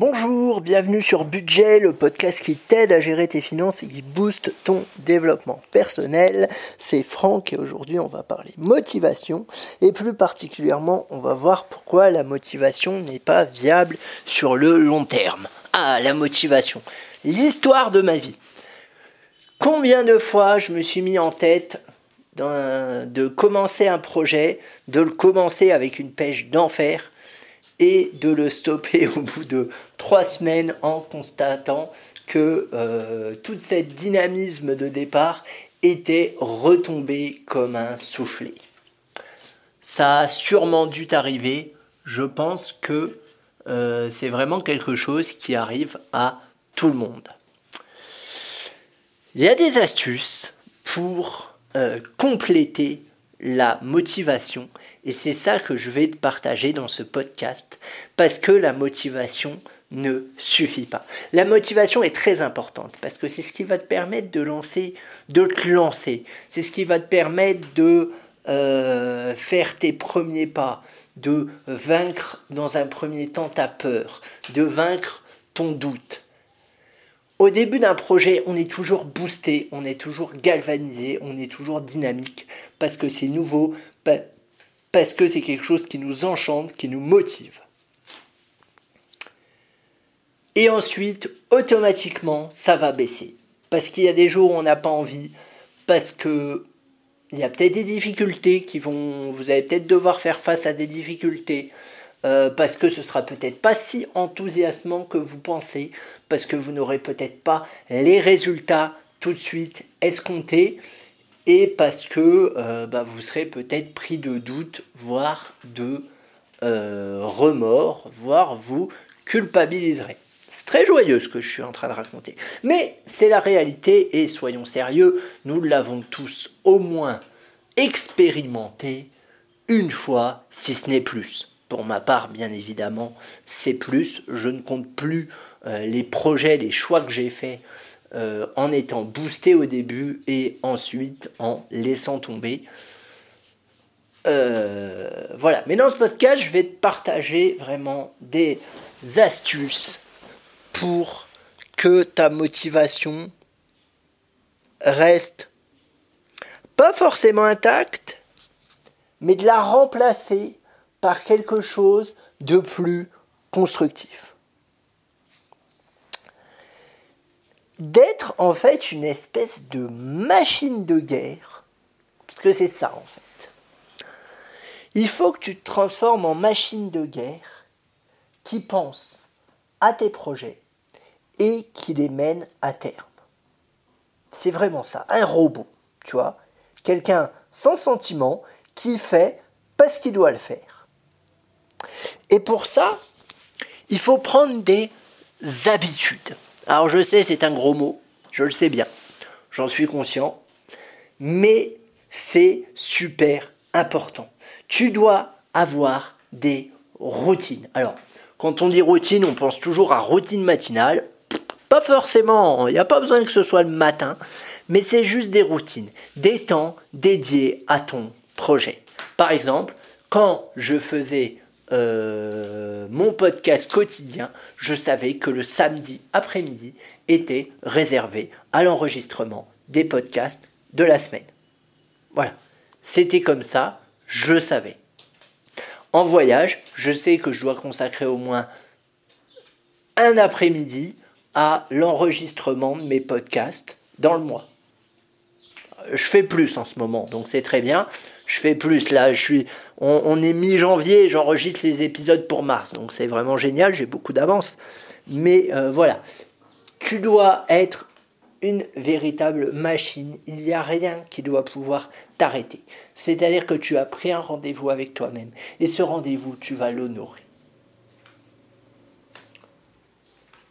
Bonjour, bienvenue sur Budget, le podcast qui t'aide à gérer tes finances et qui booste ton développement personnel. C'est Franck et aujourd'hui on va parler motivation et plus particulièrement on va voir pourquoi la motivation n'est pas viable sur le long terme. Ah, la motivation, l'histoire de ma vie. Combien de fois je me suis mis en tête de commencer un projet, de le commencer avec une pêche d'enfer et de le stopper au bout de trois semaines en constatant que euh, tout ce dynamisme de départ était retombé comme un soufflet. Ça a sûrement dû t'arriver. Je pense que euh, c'est vraiment quelque chose qui arrive à tout le monde. Il y a des astuces pour euh, compléter la motivation. Et c'est ça que je vais te partager dans ce podcast, parce que la motivation ne suffit pas. La motivation est très importante, parce que c'est ce qui va te permettre de lancer, de te lancer. C'est ce qui va te permettre de euh, faire tes premiers pas, de vaincre dans un premier temps ta peur, de vaincre ton doute. Au début d'un projet, on est toujours boosté, on est toujours galvanisé, on est toujours dynamique parce que c'est nouveau, parce que c'est quelque chose qui nous enchante, qui nous motive. Et ensuite, automatiquement, ça va baisser. Parce qu'il y a des jours où on n'a pas envie, parce que il y a peut-être des difficultés qui vont. Vous allez peut-être devoir faire face à des difficultés. Euh, parce que ce sera peut-être pas si enthousiasmant que vous pensez, parce que vous n'aurez peut-être pas les résultats tout de suite escomptés, et parce que euh, bah, vous serez peut-être pris de doute, voire de euh, remords, voire vous culpabiliserez. C'est très joyeux ce que je suis en train de raconter. Mais c'est la réalité, et soyons sérieux, nous l'avons tous au moins expérimenté une fois, si ce n'est plus. Pour ma part, bien évidemment, c'est plus. Je ne compte plus euh, les projets, les choix que j'ai faits euh, en étant boosté au début et ensuite en laissant tomber. Euh, voilà. Mais dans ce podcast, je vais te partager vraiment des astuces pour que ta motivation reste pas forcément intacte, mais de la remplacer par quelque chose de plus constructif. D'être en fait une espèce de machine de guerre, parce que c'est ça en fait. Il faut que tu te transformes en machine de guerre qui pense à tes projets et qui les mène à terme. C'est vraiment ça, un robot, tu vois, quelqu'un sans sentiment qui fait parce qu'il doit le faire. Et pour ça, il faut prendre des habitudes. Alors je sais, c'est un gros mot, je le sais bien, j'en suis conscient, mais c'est super important. Tu dois avoir des routines. Alors, quand on dit routine, on pense toujours à routine matinale. Pas forcément, il n'y a pas besoin que ce soit le matin, mais c'est juste des routines, des temps dédiés à ton projet. Par exemple, quand je faisais euh, mon podcast quotidien, je savais que le samedi après-midi était réservé à l'enregistrement des podcasts de la semaine. Voilà, c'était comme ça, je savais. En voyage, je sais que je dois consacrer au moins un après-midi à l'enregistrement de mes podcasts dans le mois. Je fais plus en ce moment, donc c'est très bien je fais plus là. Je suis, on, est mi-janvier, j'enregistre les épisodes pour mars, donc c'est vraiment génial. J'ai beaucoup d'avance, mais euh, voilà, tu dois être une véritable machine. Il n'y a rien qui doit pouvoir t'arrêter. C'est-à-dire que tu as pris un rendez-vous avec toi-même et ce rendez-vous, tu vas l'honorer.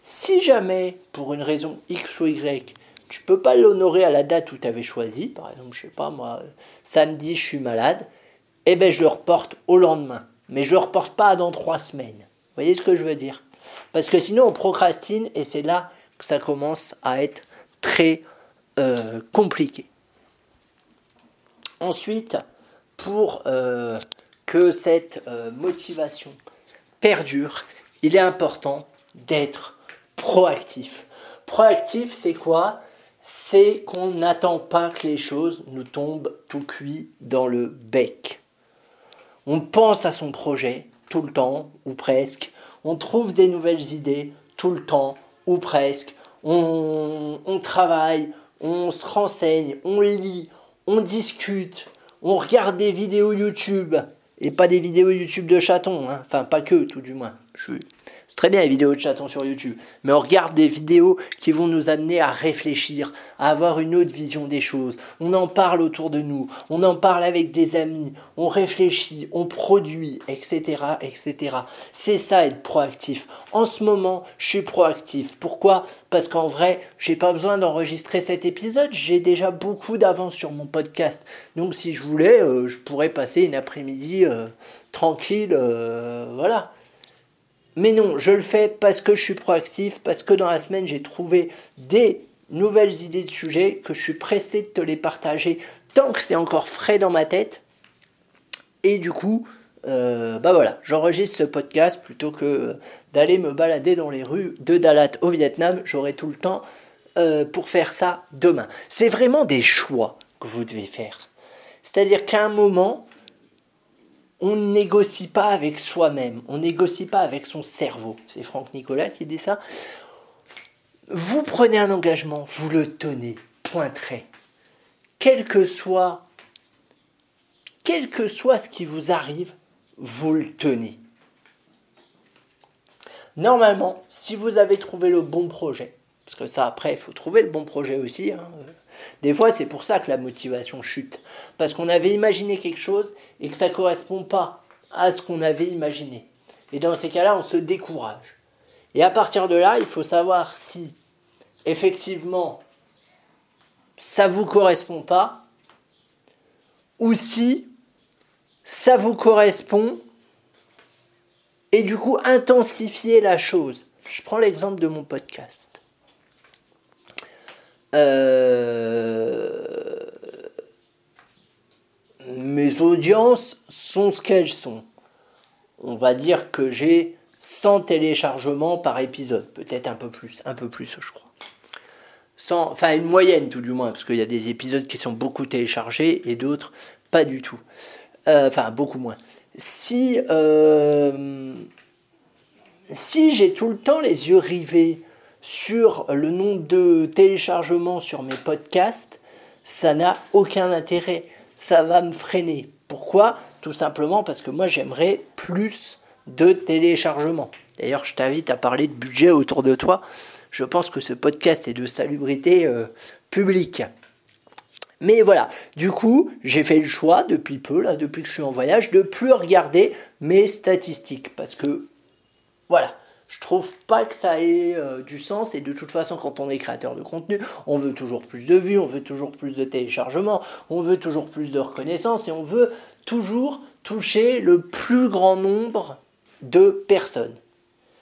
Si jamais, pour une raison X ou Y, tu peux pas l'honorer à la date où tu avais choisi. Par exemple, je sais pas moi, samedi je suis malade, eh ben je le reporte au lendemain. Mais je le reporte pas dans trois semaines. Vous voyez ce que je veux dire? Parce que sinon on procrastine et c'est là que ça commence à être très euh, compliqué. Ensuite, pour euh, que cette euh, motivation perdure, il est important d'être proactif. Proactif, c'est quoi? C'est qu'on n'attend pas que les choses nous tombent tout cuit dans le bec. On pense à son projet tout le temps, ou presque. On trouve des nouvelles idées tout le temps, ou presque. On, travaille, on se renseigne, on lit, on discute, on regarde des vidéos YouTube, et pas des vidéos YouTube de chatons, hein. enfin pas que tout du moins. Je, très bien les vidéos de chatons sur YouTube, mais on regarde des vidéos qui vont nous amener à réfléchir, à avoir une autre vision des choses. On en parle autour de nous, on en parle avec des amis, on réfléchit, on produit, etc., etc. C'est ça être proactif. En ce moment, je suis proactif. Pourquoi? Parce qu'en vrai, j'ai pas besoin d'enregistrer cet épisode. J'ai déjà beaucoup d'avance sur mon podcast. Donc, si je voulais, euh, je pourrais passer une après-midi euh, tranquille, euh, voilà. Mais non, je le fais parce que je suis proactif, parce que dans la semaine, j'ai trouvé des nouvelles idées de sujets que je suis pressé de te les partager tant que c'est encore frais dans ma tête. Et du coup, euh, bah voilà, j'enregistre ce podcast plutôt que d'aller me balader dans les rues de Dalat au Vietnam. J'aurai tout le temps euh, pour faire ça demain. C'est vraiment des choix que vous devez faire. C'est-à-dire qu'à un moment, on ne négocie pas avec soi-même, on négocie pas avec son cerveau. C'est Franck Nicolas qui dit ça. Vous prenez un engagement, vous le tenez, point. Quel que soit, quel que soit ce qui vous arrive, vous le tenez. Normalement, si vous avez trouvé le bon projet, parce que ça après, il faut trouver le bon projet aussi, hein, des fois, c'est pour ça que la motivation chute. Parce qu'on avait imaginé quelque chose et que ça ne correspond pas à ce qu'on avait imaginé. Et dans ces cas-là, on se décourage. Et à partir de là, il faut savoir si effectivement ça ne vous correspond pas ou si ça vous correspond et du coup intensifier la chose. Je prends l'exemple de mon podcast. Euh, mes audiences sont ce qu'elles sont. On va dire que j'ai 100 téléchargements par épisode, peut-être un peu plus, un peu plus je crois. enfin une moyenne tout du moins, parce qu'il y a des épisodes qui sont beaucoup téléchargés et d'autres pas du tout. Euh, enfin beaucoup moins. Si, euh, si j'ai tout le temps les yeux rivés sur le nombre de téléchargements sur mes podcasts, ça n'a aucun intérêt. Ça va me freiner. Pourquoi? Tout simplement parce que moi j'aimerais plus de téléchargements. D'ailleurs, je t'invite à parler de budget autour de toi. Je pense que ce podcast est de salubrité euh, publique. Mais voilà, du coup, j'ai fait le choix depuis peu, depuis que je suis en voyage, de plus regarder mes statistiques. Parce que, voilà, je trouve pas que ça ait euh, du sens et de toute façon quand on est créateur de contenu, on veut toujours plus de vues, on veut toujours plus de téléchargements, on veut toujours plus de reconnaissance et on veut toujours toucher le plus grand nombre de personnes.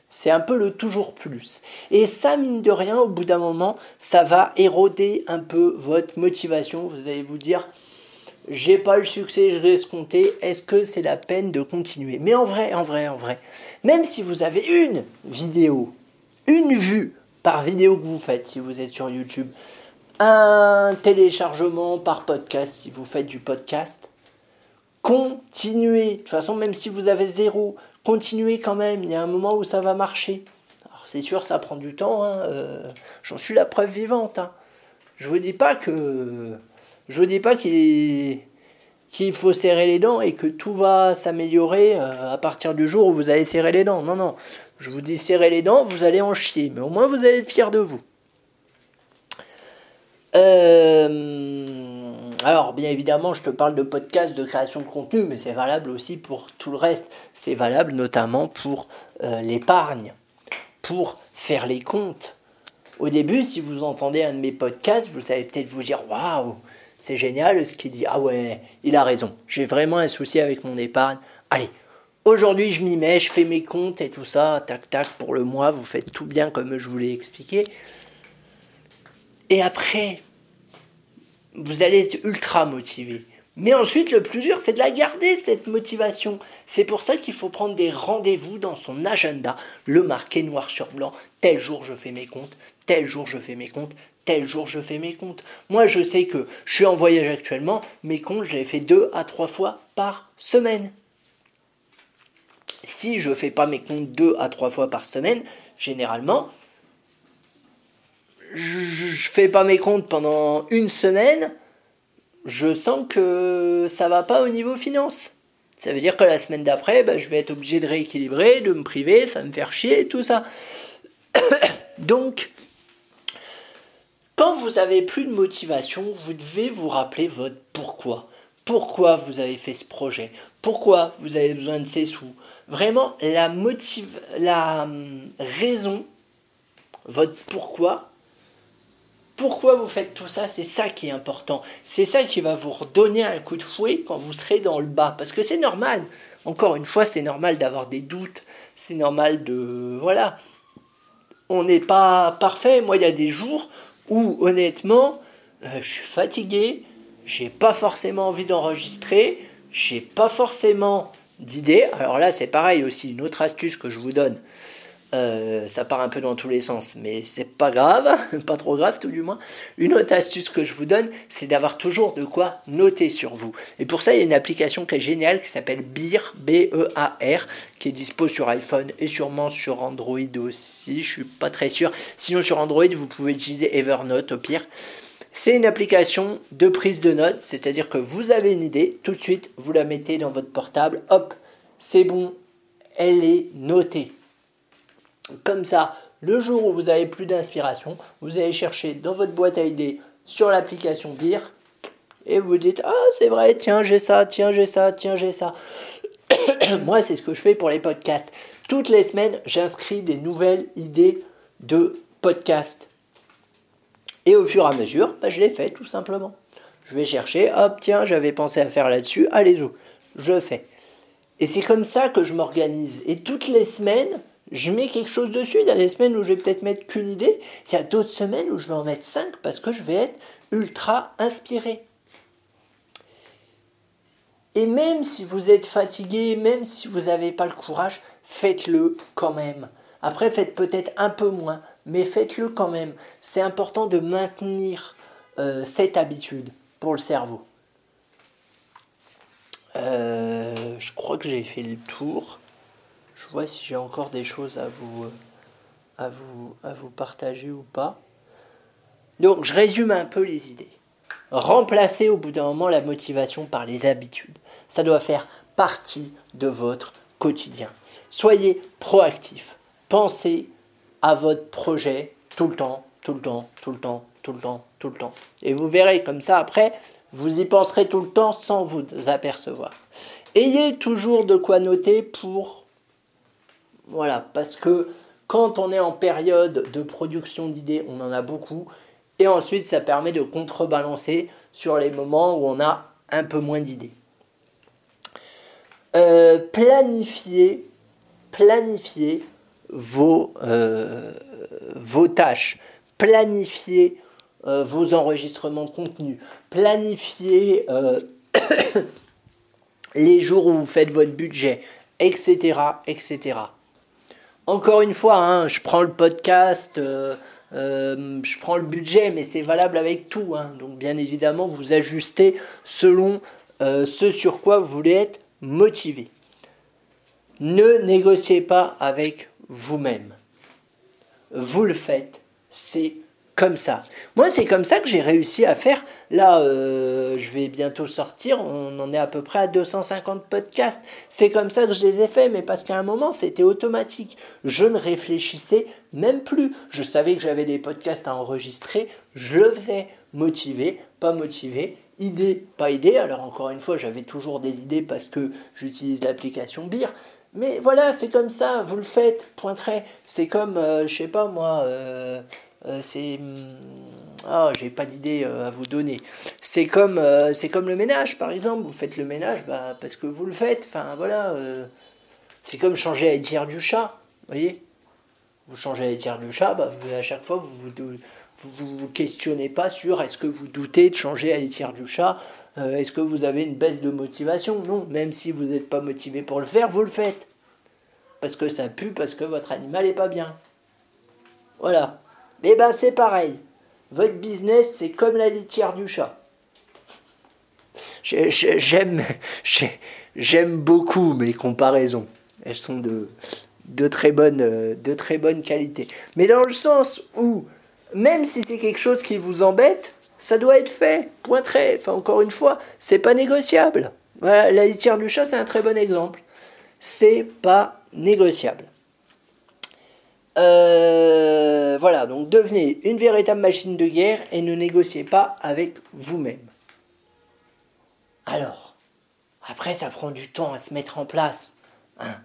C'est un peu le toujours plus. Et ça, mine de rien, au bout d'un moment, ça va éroder un peu votre motivation. Vous allez vous dire, j'ai pas le succès je escompté, est-ce que c'est la peine de continuer? Mais en vrai, en vrai, en vrai, même si vous avez une vidéo, une vue par vidéo que vous faites si vous êtes sur YouTube, un téléchargement par podcast si vous faites du podcast, continuez. De toute façon, même si vous avez zéro, continuez quand même. Il y a un moment où ça va marcher. Alors c'est sûr, ça prend du temps. Hein, euh, j'en suis la preuve vivante. Hein. Je vous dis pas que je ne dis pas qu'il faut serrer les dents et que tout va s'améliorer euh, à partir du jour où vous allez serrer les dents. Non, non. Je vous dis serrer les dents, vous allez en chier. Mais au moins, vous allez être fier de vous. Euh, alors, bien évidemment, je te parle de podcast, de création de contenu, mais c'est valable aussi pour tout le reste. C'est valable notamment pour euh, l'épargne, pour faire les comptes. Au début, si vous entendez un de mes podcasts, vous allez peut-être vous dire Waouh, c'est génial ce qu'il dit. Ah ouais, il a raison. J'ai vraiment un souci avec mon épargne. Allez, aujourd'hui je m'y mets, je fais mes comptes et tout ça, tac tac, pour le mois, vous faites tout bien comme je vous l'ai expliqué. Et après, vous allez être ultra motivé Mais ensuite, le plus dur, c'est de la garder, cette motivation. C'est pour ça qu'il faut prendre des rendez-vous dans son agenda, le marquer noir sur blanc. Tel jour, je fais mes comptes, tel jour, je fais mes comptes, tel jour, je fais mes comptes. Moi, je sais que je suis en voyage actuellement, mes comptes, je les fais deux à trois fois par semaine. Si je ne fais pas mes comptes deux à trois fois par semaine, généralement, je ne fais pas mes comptes pendant une semaine, je sens que ça va pas au niveau finance. Ça veut dire que la semaine d'après, bah, je vais être obligé de rééquilibrer, de me priver, ça va me faire chier, tout ça. Donc, quand vous avez plus de motivation, vous devez vous rappeler votre pourquoi. Pourquoi vous avez fait ce projet? Pourquoi vous avez besoin de ces sous? Vraiment, la, motive, la hum, raison, votre pourquoi, pourquoi vous faites tout ça, c'est ça qui est important. C'est ça qui va vous redonner un coup de fouet quand vous serez dans le bas. Parce que c'est normal. Encore une fois, c'est normal d'avoir des doutes. C'est normal de... Voilà. On n'est pas parfait. Moi, il y a des jours où, honnêtement, euh, je suis fatigué. J'ai pas forcément envie d'enregistrer. J'ai pas forcément d'idées. Alors là, c'est pareil aussi. Une autre astuce que je vous donne. Euh, ça part un peu dans tous les sens, mais c'est pas grave, pas trop grave tout du moins. Une autre astuce que je vous donne, c'est d'avoir toujours de quoi noter sur vous. Et pour ça, il y a une application qui est géniale qui s'appelle BEAR, B-E-A-R, qui est dispo sur iPhone et sûrement sur Android aussi. Je suis pas très sûr. Sinon, sur Android, vous pouvez utiliser Evernote au pire. C'est une application de prise de notes, c'est-à-dire que vous avez une idée, tout de suite, vous la mettez dans votre portable, hop, c'est bon, elle est notée. Comme ça, le jour où vous avez plus d'inspiration, vous allez chercher dans votre boîte à idées sur l'application Beer et vous dites Ah, c'est vrai, tiens, j'ai ça, tiens, j'ai ça, tiens, j'ai ça. Moi, c'est ce que je fais pour les podcasts. Toutes les semaines, j'inscris des nouvelles idées de podcasts. Et au fur et à mesure, bah, je les fais tout simplement. Je vais chercher, hop, tiens, j'avais pensé à faire là-dessus, allez-y, je fais. Et c'est comme ça que je m'organise. Et toutes les semaines, je mets quelque chose dessus. Il y a des semaines où je vais peut-être mettre qu'une idée. Il y a d'autres semaines où je vais en mettre cinq parce que je vais être ultra inspiré. Et même si vous êtes fatigué, même si vous n'avez pas le courage, faites-le quand même. Après, faites peut-être un peu moins, mais faites-le quand même. C'est important de maintenir euh, cette habitude pour le cerveau. Euh, je crois que j'ai fait le tour. Je vois si j'ai encore des choses à vous, euh, à, vous, à vous partager ou pas. Donc je résume un peu les idées. Remplacez au bout d'un moment la motivation par les habitudes. Ça doit faire partie de votre quotidien. Soyez proactif. Pensez à votre projet tout le temps, tout le temps, tout le temps, tout le temps, tout le temps. Et vous verrez comme ça après, vous y penserez tout le temps sans vous apercevoir. Ayez toujours de quoi noter pour voilà, parce que quand on est en période de production d'idées, on en a beaucoup. Et ensuite, ça permet de contrebalancer sur les moments où on a un peu moins d'idées. Euh, planifier, planifier vos, euh, tâches, planifier euh, vos enregistrements de contenu, planifier les jours où vous faites votre budget, etc., etc. Encore une fois, hein, je prends le podcast, euh, euh, je prends le budget, mais c'est valable avec tout. Hein. Donc bien évidemment, vous ajustez selon euh, ce sur quoi vous voulez être motivé. Ne négociez pas avec vous-même. Vous le faites, c'est comme ça. Moi, c'est comme ça que j'ai réussi à faire. Là, euh, je vais bientôt sortir. On en est à peu près à 250 podcasts. C'est comme ça que je les ai faits, mais parce qu'à un moment, c'était automatique. Je ne réfléchissais même plus. Je savais que j'avais des podcasts à enregistrer. Je le faisais. Motivé, pas motivé. Idée, pas idée. Alors, encore une fois, j'avais toujours des idées parce que j'utilise l'application Beer. Mais voilà, c'est comme ça, vous le faites, point. C'est comme, euh, je sais pas moi, euh, c'est oh, j'ai pas d'idée euh, à vous donner. C'est comme euh, c'est comme le ménage par exemple, vous faites le ménage bah, parce que vous le faites. Enfin voilà, c'est comme changer la litière du chat, vous voyez Vous changez la litière du chat, bah, à chaque fois vous, Vous vous questionnez pas sur est-ce que vous doutez de changer à litière du chat, euh, est-ce que vous avez une baisse de motivation? Non, même si vous n'êtes pas motivé pour le faire, vous le faites. Parce que ça pue, parce que votre animal n'est pas bien. Voilà. Eh ben c'est pareil. Votre business, c'est comme la litière du chat. J'aime, beaucoup mes comparaisons. Elles sont de, de, très bonne, de très bonne qualité. Mais dans le sens où, même si c'est quelque chose qui vous embête, ça doit être fait. Point très. Enfin, encore une fois, c'est pas négociable. la litière du chat, c'est un très bon exemple. C'est pas négociable. Euh, voilà, donc devenez une véritable machine de guerre et ne négociez pas avec vous-même. Alors, après, ça prend du temps à se mettre en place. Hein.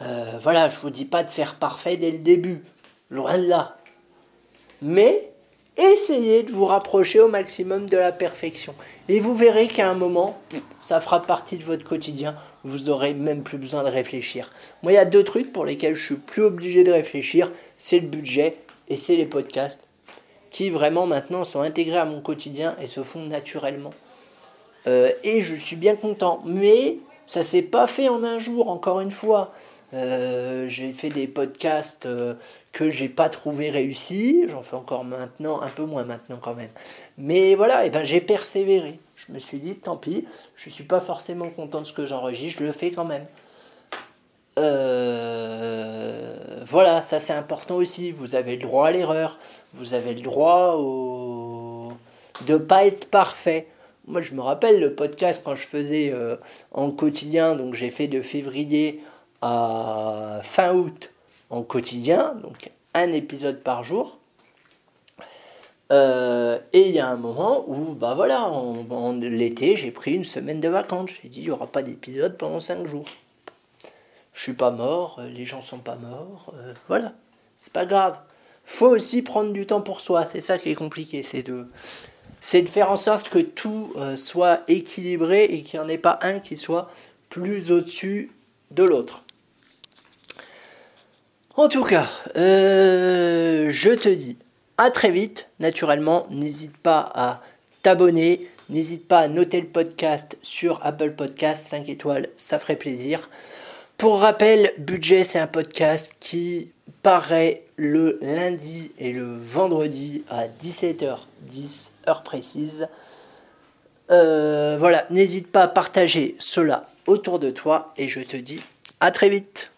Euh, voilà, je vous dis pas de faire parfait dès le début, loin de là. Mais essayez de vous rapprocher au maximum de la perfection. Et vous verrez qu'à un moment, ça fera partie de votre quotidien. Vous n'aurez même plus besoin de réfléchir. Moi, il y a deux trucs pour lesquels je suis plus obligé de réfléchir. C'est le budget et c'est les podcasts qui vraiment maintenant sont intégrés à mon quotidien et se font naturellement. Euh, et je suis bien content. Mais ça s'est pas fait en un jour, encore une fois. Euh, j'ai fait des podcasts euh, que j'ai pas trouvé réussis. J'en fais encore maintenant, un peu moins maintenant quand même. Mais voilà, et ben j'ai persévéré. Je me suis dit, tant pis, je suis pas forcément content de ce que j'enregistre, je le fais quand même. Voilà, ça c'est important aussi. Vous avez le droit à l'erreur. Vous avez le droit au... de pas être parfait. Moi, je me rappelle le podcast quand je faisais euh, en quotidien, donc j'ai fait de février à fin août en quotidien, donc un épisode par jour. Euh, et il y a un moment où, bah voilà, en, l'été, j'ai pris une semaine de vacances. J'ai dit, il n'y aura pas d'épisode pendant cinq jours. Je suis pas mort, les gens sont pas morts, euh, voilà, c'est pas grave. Faut aussi prendre du temps pour soi, c'est ça qui est compliqué, c'est de, c'est de faire en sorte que tout euh, soit équilibré et qu'il n'y en ait pas un qui soit plus au-dessus de l'autre. En tout cas, euh, je te dis à très vite. Naturellement, n'hésite pas à t'abonner, n'hésite pas à noter le podcast sur Apple Podcast 5 étoiles, ça ferait plaisir. Pour rappel, Budget, c'est un podcast qui paraît le lundi et le vendredi à 17h10 heure précise. Euh, voilà, n'hésite pas à partager cela autour de toi et je te dis à très vite.